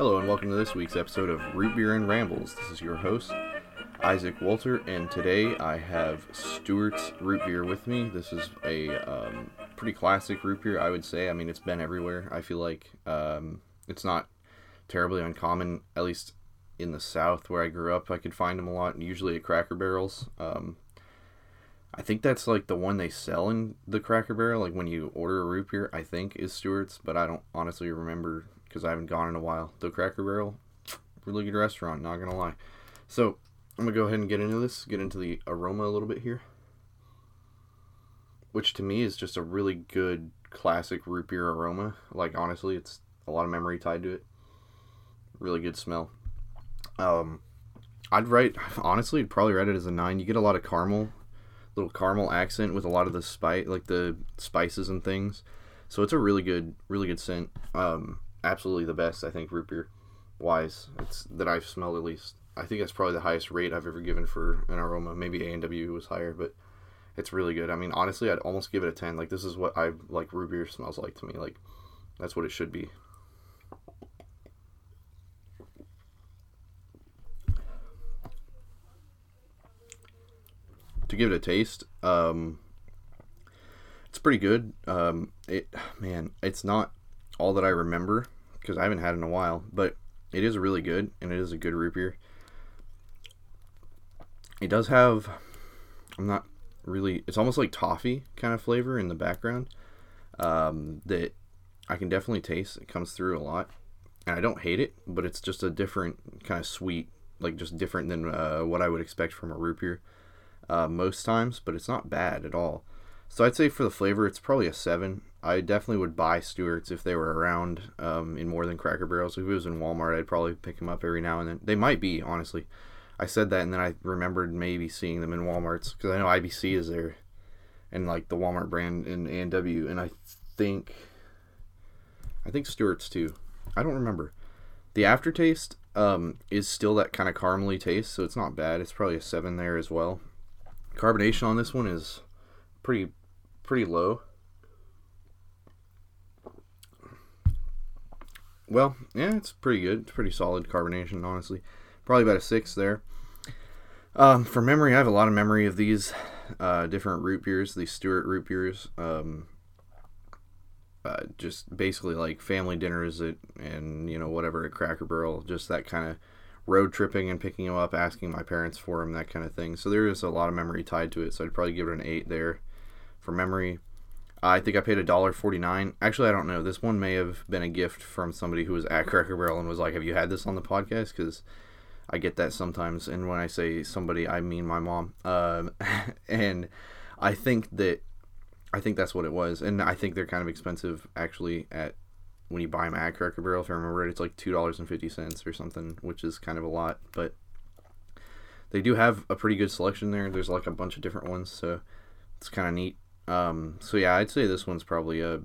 Hello, and welcome to this week's episode of Root Beer and Rambles. This is your host, Isaac Walter, and today I have Stewart's Root Beer with me. This is a um, pretty classic root beer, I would say. I mean, it's been everywhere. I feel like um, it's not terribly uncommon, at least in the South where I grew up. I could find them a lot, usually at Cracker Barrels. Um, I think that's like the one they sell in the Cracker Barrel, like when you order a root beer, I think is Stewart's, but I don't honestly remember because I haven't gone in a while. The Cracker Barrel, really good restaurant, not gonna lie. So I'm gonna go ahead and get into this, get into the aroma a little bit here, which to me is just a really good classic root beer aroma. Like honestly, it's a lot of memory tied to it. Really good smell. Um, I'd write honestly, I'd probably write it as a nine. You get a lot of caramel, little caramel accent with a lot of the spice, like the spices and things. So it's a really good, really good scent. Um, absolutely the best I think root beer wise. It's that I've smelled at least. I think that's probably the highest rate I've ever given for an aroma. Maybe A and W was higher, but it's really good. I mean, honestly, I'd almost give it a ten. Like this is what I like root beer smells like to me. Like that's what it should be. To give it a taste, um, it's pretty good. Um, it man, it's not all that I remember because I haven't had in a while, but it is really good and it is a good root beer. It does have, I'm not really, it's almost like toffee kind of flavor in the background um, that I can definitely taste. It comes through a lot, and I don't hate it, but it's just a different kind of sweet, like just different than uh, what I would expect from a root beer uh, most times. But it's not bad at all. So I'd say for the flavor, it's probably a seven. I definitely would buy Stewart's if they were around um, in more than Cracker Barrels. If it was in Walmart, I'd probably pick them up every now and then. They might be, honestly. I said that, and then I remembered maybe seeing them in WalMarts because I know IBC is there, and like the Walmart brand in A&W, and I think, I think Stewart's too. I don't remember. The aftertaste um, is still that kind of caramely taste, so it's not bad. It's probably a seven there as well. Carbonation on this one is pretty pretty low. Well, yeah, it's pretty good. It's pretty solid carbonation, honestly. Probably about a six there. Um, for memory, I have a lot of memory of these uh, different root beers, these Stewart root beers. Um, uh, just basically like family dinners at, and you know whatever at Cracker Barrel, just that kind of road tripping and picking them up, asking my parents for them, that kind of thing. So there is a lot of memory tied to it. So I'd probably give it an eight there for memory. I think I paid a dollar forty nine. Actually, I don't know. This one may have been a gift from somebody who was at Cracker Barrel and was like, "Have you had this on the podcast?" Because I get that sometimes. And when I say somebody, I mean my mom. Um, and I think that I think that's what it was. And I think they're kind of expensive actually at when you buy them at Cracker Barrel. If I remember it, it's like two dollars and fifty cents or something, which is kind of a lot, but they do have a pretty good selection there. There's like a bunch of different ones, so it's kind of neat. Um, so yeah, I'd say this one's probably a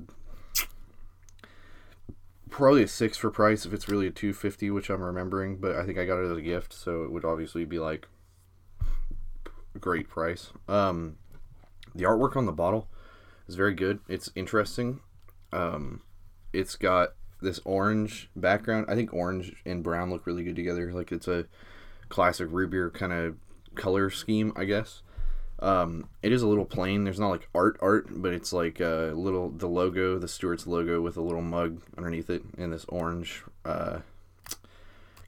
probably a six for price if it's really a two fifty, which I'm remembering. But I think I got it as a gift, so it would obviously be like a great price. Um, the artwork on the bottle is very good. It's interesting. Um, it's got this orange background. I think orange and brown look really good together. Like it's a classic root beer kind of color scheme, I guess. Um, it is a little plain. There's not like art art, but it's like a little the logo, the Stewart's logo with a little mug underneath it, and this orange uh,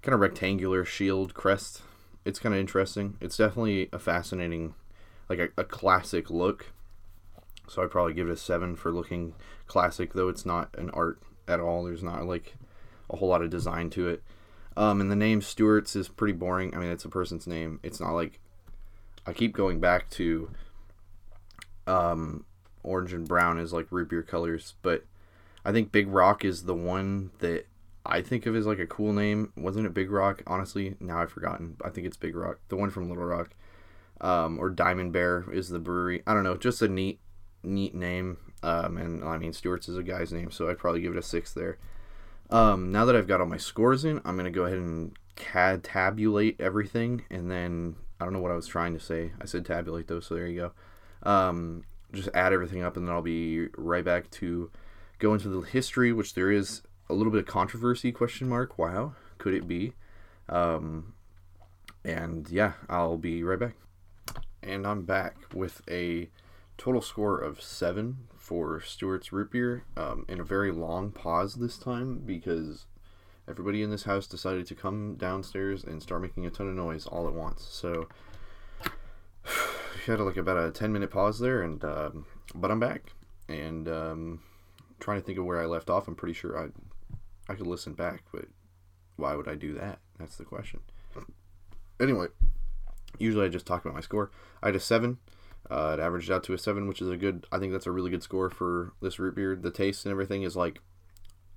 kind of rectangular shield crest. It's kind of interesting. It's definitely a fascinating, like a, a classic look. So I'd probably give it a seven for looking classic, though it's not an art at all. There's not like a whole lot of design to it. Um, and the name Stewart's is pretty boring. I mean, it's a person's name. It's not like I keep going back to um, orange and brown as like root beer colors, but I think Big Rock is the one that I think of as like a cool name. Wasn't it Big Rock? Honestly, now I've forgotten. I think it's Big Rock, the one from Little Rock, um, or Diamond Bear is the brewery. I don't know, just a neat, neat name. Um, and I mean Stewart's is a guy's name, so I'd probably give it a six there. Um, now that I've got all my scores in, I'm gonna go ahead and CAD tabulate everything, and then I don't know what I was trying to say. I said tabulate those, so there you go. Um, just add everything up, and then I'll be right back to go into the history, which there is a little bit of controversy question mark. Wow, could it be? Um, and yeah, I'll be right back. And I'm back with a total score of seven for Stewart's root beer um, in a very long pause this time because everybody in this house decided to come downstairs and start making a ton of noise all at once. So we had like about a 10 minute pause there and um, but I'm back and um, trying to think of where I left off. I'm pretty sure I I could listen back, but why would I do that? That's the question. Anyway, usually I just talk about my score. I had a seven. Uh, it averaged out to a seven, which is a good. I think that's a really good score for this root beer. The taste and everything is like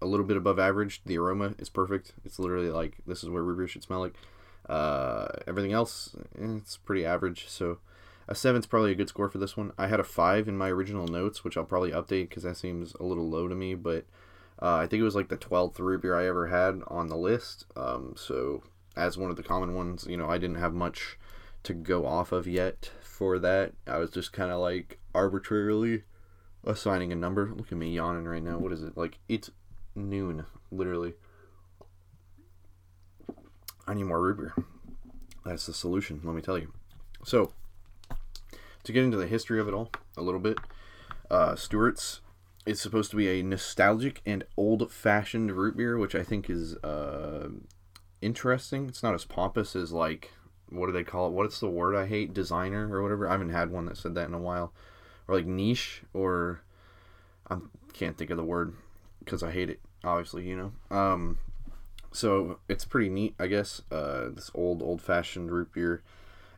a little bit above average. The aroma is perfect. It's literally like this is where root beer should smell like. Uh, everything else, eh, it's pretty average. So a seven's probably a good score for this one. I had a five in my original notes, which I'll probably update because that seems a little low to me. But uh, I think it was like the 12th root beer I ever had on the list. Um, so as one of the common ones, you know, I didn't have much to go off of yet for that. I was just kind of like arbitrarily assigning a number. Look at me yawning right now. What is it? Like it's noon, literally. I need more root beer. That's the solution, let me tell you. So, to get into the history of it all a little bit, uh, Stewart's is supposed to be a nostalgic and old-fashioned root beer, which I think is uh, interesting. It's not as pompous as like what do they call it? What's the word I hate? Designer or whatever. I haven't had one that said that in a while, or like niche or I can't think of the word because I hate it. Obviously, you know. Um, so it's pretty neat, I guess. Uh, this old, old-fashioned root beer.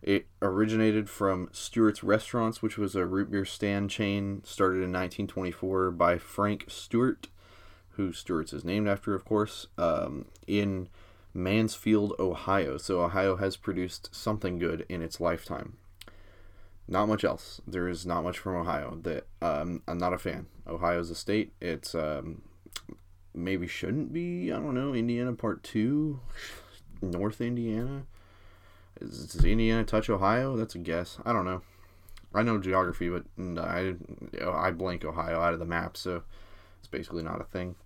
It originated from Stewart's Restaurants, which was a root beer stand chain started in 1924 by Frank Stewart, who Stewart's is named after, of course, um, in Mansfield, Ohio. So Ohio has produced something good in its lifetime. Not much else. There is not much from Ohio that um, I'm not a fan. Ohio's a state. It's um, maybe shouldn't be. I don't know. Indiana Part Two, North Indiana. Is, does Indiana touch Ohio? That's a guess. I don't know. I know geography, but I I blank Ohio out of the map, so it's basically not a thing.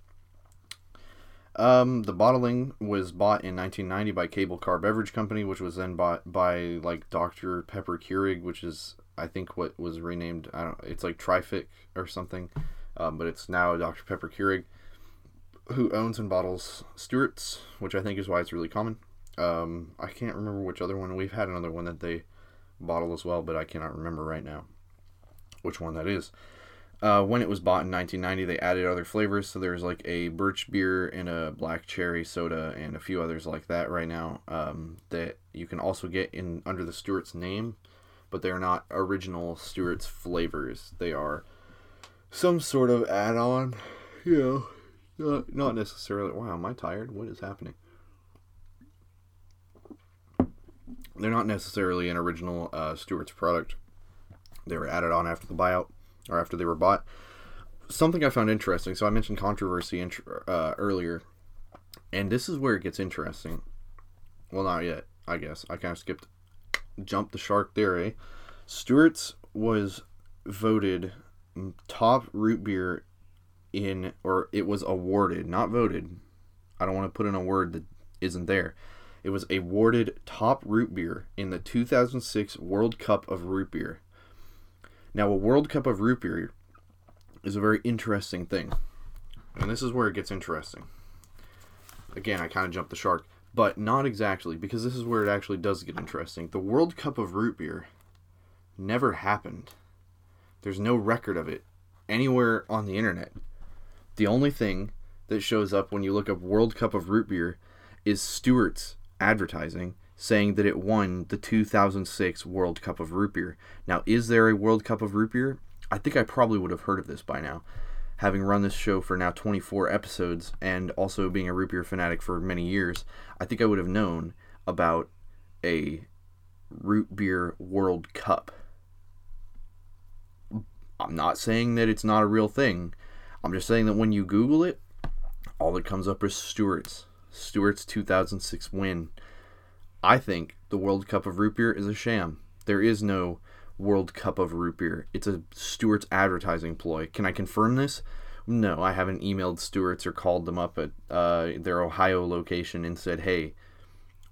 Um, the bottling was bought in 1990 by Cable Car Beverage Company, which was then bought by like Dr Pepper Keurig, which is I think what was renamed. I don't. It's like Trific or something, um, but it's now Dr Pepper Keurig, who owns and bottles Stewart's, which I think is why it's really common. Um, I can't remember which other one. We've had another one that they bottle as well, but I cannot remember right now which one that is. Uh, when it was bought in 1990, they added other flavors. So there's like a birch beer and a black cherry soda and a few others like that right now um, that you can also get in under the Stewart's name, but they're not original Stewart's flavors. They are some sort of add-on. You know, not, not necessarily. Wow, am I tired? What is happening? They're not necessarily an original uh, Stewart's product. They were added on after the buyout or after they were bought. Something I found interesting. So I mentioned controversy uh, earlier, and this is where it gets interesting. Well, not yet. I guess I kind of skipped, jumped the shark there. Eh? Stewart's was voted top root beer in, or it was awarded, not voted. I don't want to put in a word that isn't there. It was awarded top root beer in the 2006 World Cup of Root Beer. Now, a World Cup of Root Beer is a very interesting thing. And this is where it gets interesting. Again, I kind of jumped the shark, but not exactly, because this is where it actually does get interesting. The World Cup of Root Beer never happened. There's no record of it anywhere on the internet. The only thing that shows up when you look up World Cup of Root Beer is Stewart's advertising saying that it won the 2006 World Cup of Root Beer. Now, is there a World Cup of Root Beer? I think I probably would have heard of this by now. Having run this show for now 24 episodes and also being a root beer fanatic for many years, I think I would have known about a root beer World Cup. I'm not saying that it's not a real thing. I'm just saying that when you Google it, all that comes up is Stewart's. Stewart's 2006 win. I think the World Cup of Root Beer is a sham. There is no World Cup of Root Beer. It's a Stewart's advertising ploy. Can I confirm this? No, I haven't emailed Stewart's or called them up at uh, their Ohio location and said, "Hey,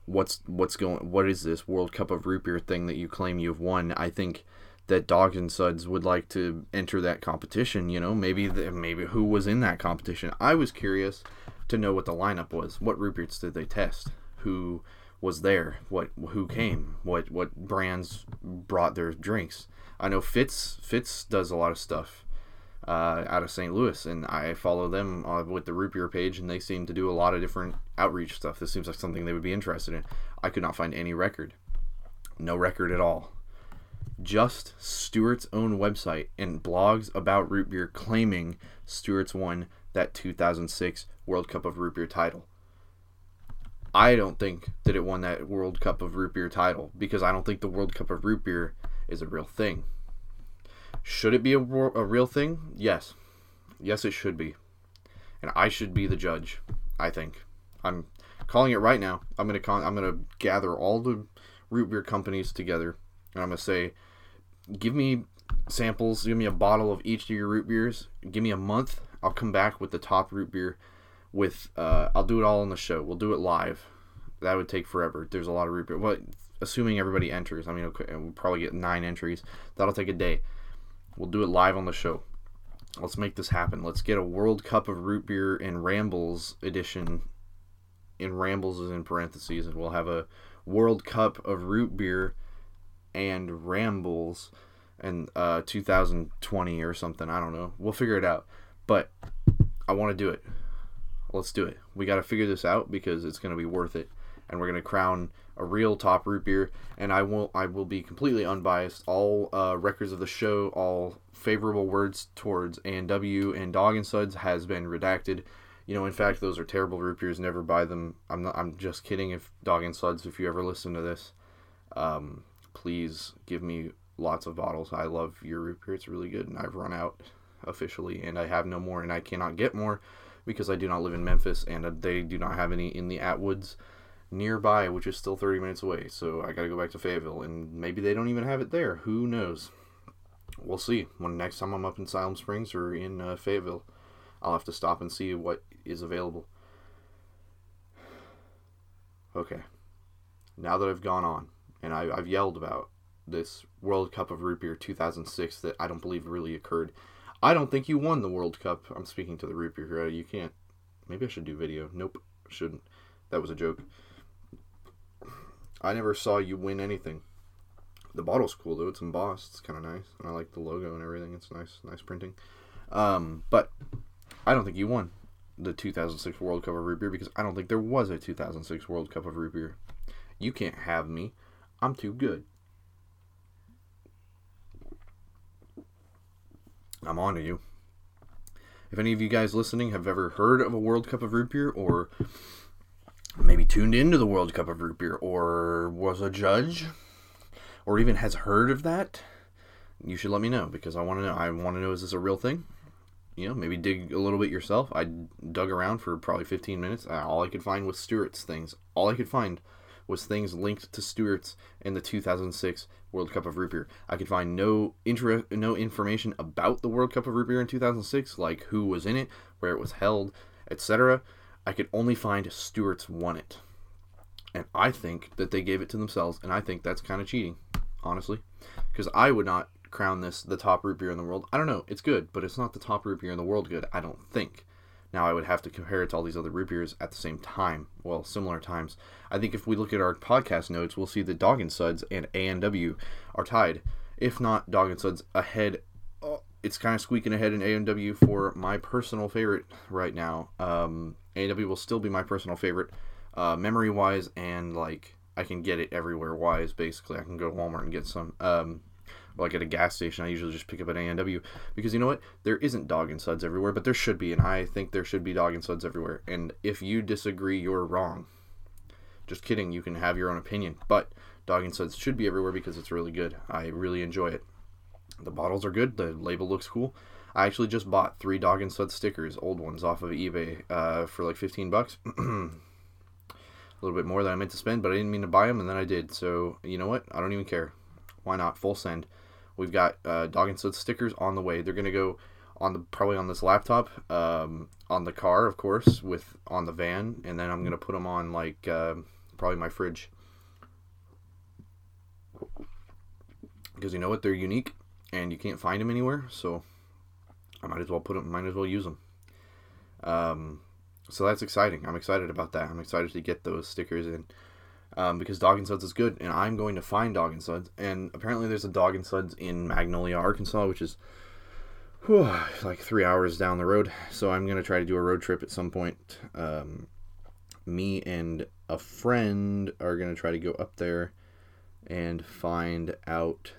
what's what's going? What is this World Cup of root beer thing that you claim you've won?" I think that Dogs and Suds would like to enter that competition. You know, maybe the, maybe who was in that competition. I was curious to know what the lineup was. What root beers did they test? Who was there? What who came? What what brands brought their drinks? I know Fitz Fitz does a lot of stuff uh, out of St. Louis, and I follow them uh, with the root page, and they seem to do a lot of different outreach stuff. This seems like something they would be interested in. I could not find any record, no record at all. Just Stewart's own website and blogs about root beer claiming Stewart's won that 2006 World Cup of Root Beer title. I don't think that it won that World Cup of Root Beer title because I don't think the World Cup of Root Beer is a real thing. Should it be a, a real thing? Yes. Yes, it should be. And I should be the judge, I think. I'm calling it right now. I'm con- I'm to gather all the root beer companies together and I'm to say give me samples, give me a bottle of each of your root beers. Give me a month. I'll come back with the top root beer with uh, I'll do it all on the show. We'll do it live. That would take forever. There's a lot of root beer. But assuming everybody enters, I mean, okay, we'll probably get nine entries. That'll take a day. We'll do it live on the show. Let's make this happen. Let's get a World Cup of Root Beer and Rambles edition. In Rambles is in parentheses, and we'll have a World Cup of Root Beer and Rambles in uh, 2020 or something. I don't know. We'll figure it out. But I want to do it. Let's do it. We got to figure this out because it's going to be worth it, and we're going to crown a real top root beer, and I will I will be completely unbiased. All uh, records of the show, all favorable words towards A and W and Dog and Suds has been redacted. You know, in fact, those are terrible root beers. Never buy them. I'm not. I'm just kidding. If Dog and Suds, if you ever listen to this, um, please give me lots of bottles. I love your root beer. It's really good, and I've run out officially, and I have no more, and I cannot get more because I do not live in Memphis, and they do not have any in the Atwoods nearby, which is still 30 minutes away. So I got to go back to Fayetteville, and maybe they don't even have it there. Who knows? We'll see. When next time I'm up in Siloam Springs or in uh, Fayetteville, I'll have to stop and see what is available. Okay. Now that I've gone on and I, I've yelled about this World Cup of Root Beer 2006 that I don't believe really occurred. I don't think you won the World Cup. I'm speaking to the root beer. Here. You can't. Maybe I should do video. Nope, shouldn't. That was a joke. I never saw you win anything. The bottle's cool though. It's embossed. It's kind of nice, and I like the logo and everything. It's nice, nice printing. Um, but I don't think you won the 2006 World Cup of Root Beer because I don't think there was a 2006 World Cup of Root Beer. You can't have me. I'm too good. I'm on to you. If any of you guys listening have ever heard of a World Cup of Root Beer or maybe tuned into the World Cup of Root Beer or was a judge or even has heard of that, you should let me know because I want to know. I want to know is this a real thing? You know, maybe dig a little bit yourself. I dug around for probably 15 minutes. All I could find was Stewart's things. All I could find was things linked to Stewart's in the 2006 World Cup of Root Beer. I could find no inter- no information about the World Cup of Root Beer in 2006, like who was in it, where it was held, etc. I could only find Stewart's won it. And I think that they gave it to themselves, and I think that's kind of cheating, honestly. Because I would not crown this the top root beer in the world. I don't know, it's good, but it's not the top root beer in the world good, I don't think. Now I would have to compare it to all these other root beers at the same time, well, similar times. I think if we look at our podcast notes, we'll see that Dog and Suds and A&W are tied. If not, Dog and Suds ahead. Oh, it's kind of squeaking ahead in A&W for my personal favorite right now. Um, will still be my personal favorite, uh, memory wise, and like I can get it everywhere wise. Basically, I can go to Walmart and get some. Um, like at a gas station, I usually just pick up an A&W because you know what? There isn't dog and suds everywhere, but there should be, and I think there should be dog and suds everywhere. And if you disagree, you're wrong. Just kidding. You can have your own opinion, but dog and suds should be everywhere because it's really good. I really enjoy it. The bottles are good. The label looks cool. I actually just bought three Dog and Suds stickers, old ones, off of eBay uh, for like 15 bucks. a little bit more than I meant to spend, but I didn't mean to buy them, and then I did. So, you know what? I don't even care. Why not? Full send. We've got uh, Dog and Suds stickers on the way. They're to go on the probably on this laptop, um, on the car, of course, with on the van, and then I'm gonna put them on like uh, probably my fridge because you know what they're unique and you can't find them anywhere. So I might as well put them, might as well use them. Um, so that's exciting. I'm excited about that. I'm excited to get those stickers in um, because Dog and Suds is good, and I'm going to find Dog and Suds. And apparently, there's a Dog and Suds in Magnolia, Arkansas, which is whew, like three hours down the road. So I'm going to try to do a road trip at some point. Um, me and a friend are going to try to go up there and find out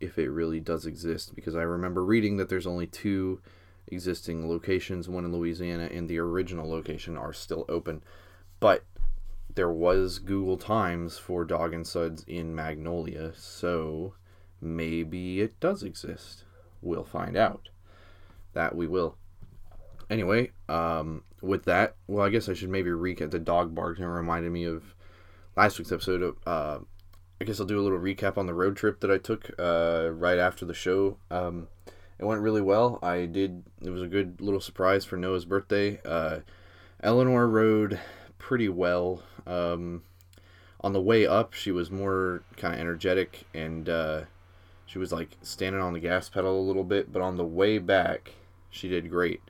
if it really does exist because I remember reading that there's only two existing locations, one in Louisiana and the original location are still open. But there was Google Times for Dog and Suds in Magnolia, so maybe it does exist. We'll find out. That we will. Anyway, um, with that, well, I guess I should maybe recap the dog bark and reminded me of last week's episode of uh, I guess I'll do a little recap on the road trip that I took uh, right after the show. Um, it went really well. I did. It was a good little surprise for Noah's birthday. Uh, Eleanor rode pretty well. Um, on the way up, she was more kind of energetic and uh, she was like standing on the gas pedal a little bit. But on the way back, she did great.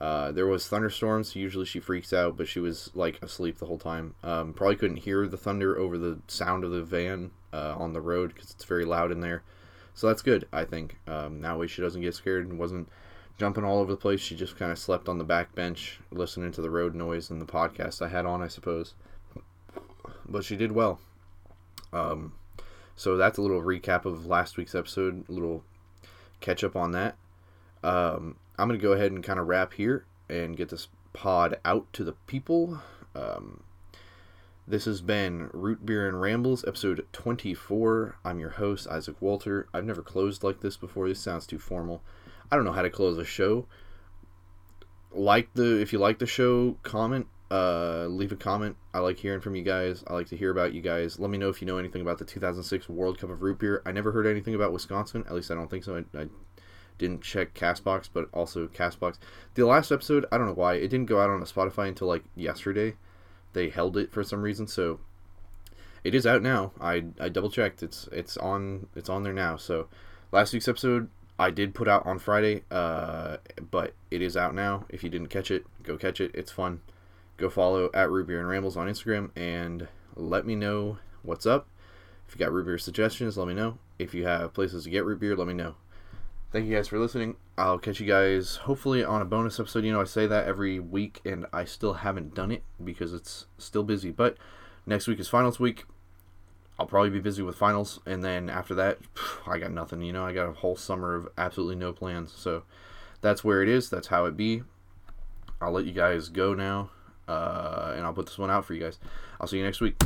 Uh, there was thunderstorms. Usually she freaks out, but she was like asleep the whole time. Um, probably couldn't hear the thunder over the sound of the van uh, on the road because it's very loud in there. So that's good, I think. Um, that way she doesn't get scared and wasn't jumping all over the place. She just kind of slept on the back bench, listening to the road noise and the podcast I had on, I suppose. But she did well. Um, so that's a little recap of last week's episode, a little catch up on that. Um, I'm going to go ahead and kind of wrap here and get this pod out to the people. Um, this has been Root Beer and Rambles, episode 24. I'm your host, Isaac Walter. I've never closed like this before. This sounds too formal. I don't know how to close a show. Like the if you like the show, comment, uh, leave a comment. I like hearing from you guys. I like to hear about you guys. Let me know if you know anything about the 2006 World Cup of Root Beer. I never heard anything about Wisconsin. At least I don't think so. I, I didn't check Castbox, but also Castbox. The last episode, I don't know why it didn't go out on a Spotify until like yesterday. They held it for some reason, so it is out now. I I double checked. It's it's on it's on there now. So last week's episode I did put out on Friday, uh, but it is out now. If you didn't catch it, go catch it. It's fun. Go follow at Root Beer and Rambles on Instagram and let me know what's up. If you got root beer suggestions, let me know. If you have places to get root beer, let me know. Thank you guys for listening. I'll catch you guys hopefully on a bonus episode. You know, I say that every week, and I still haven't done it because it's still busy. But next week is finals week. I'll probably be busy with finals, and then after that, I got nothing. You know, I got a whole summer of absolutely no plans. So that's where it is. That's how it be. I'll let you guys go now, uh, and I'll put this one out for you guys. I'll see you next week.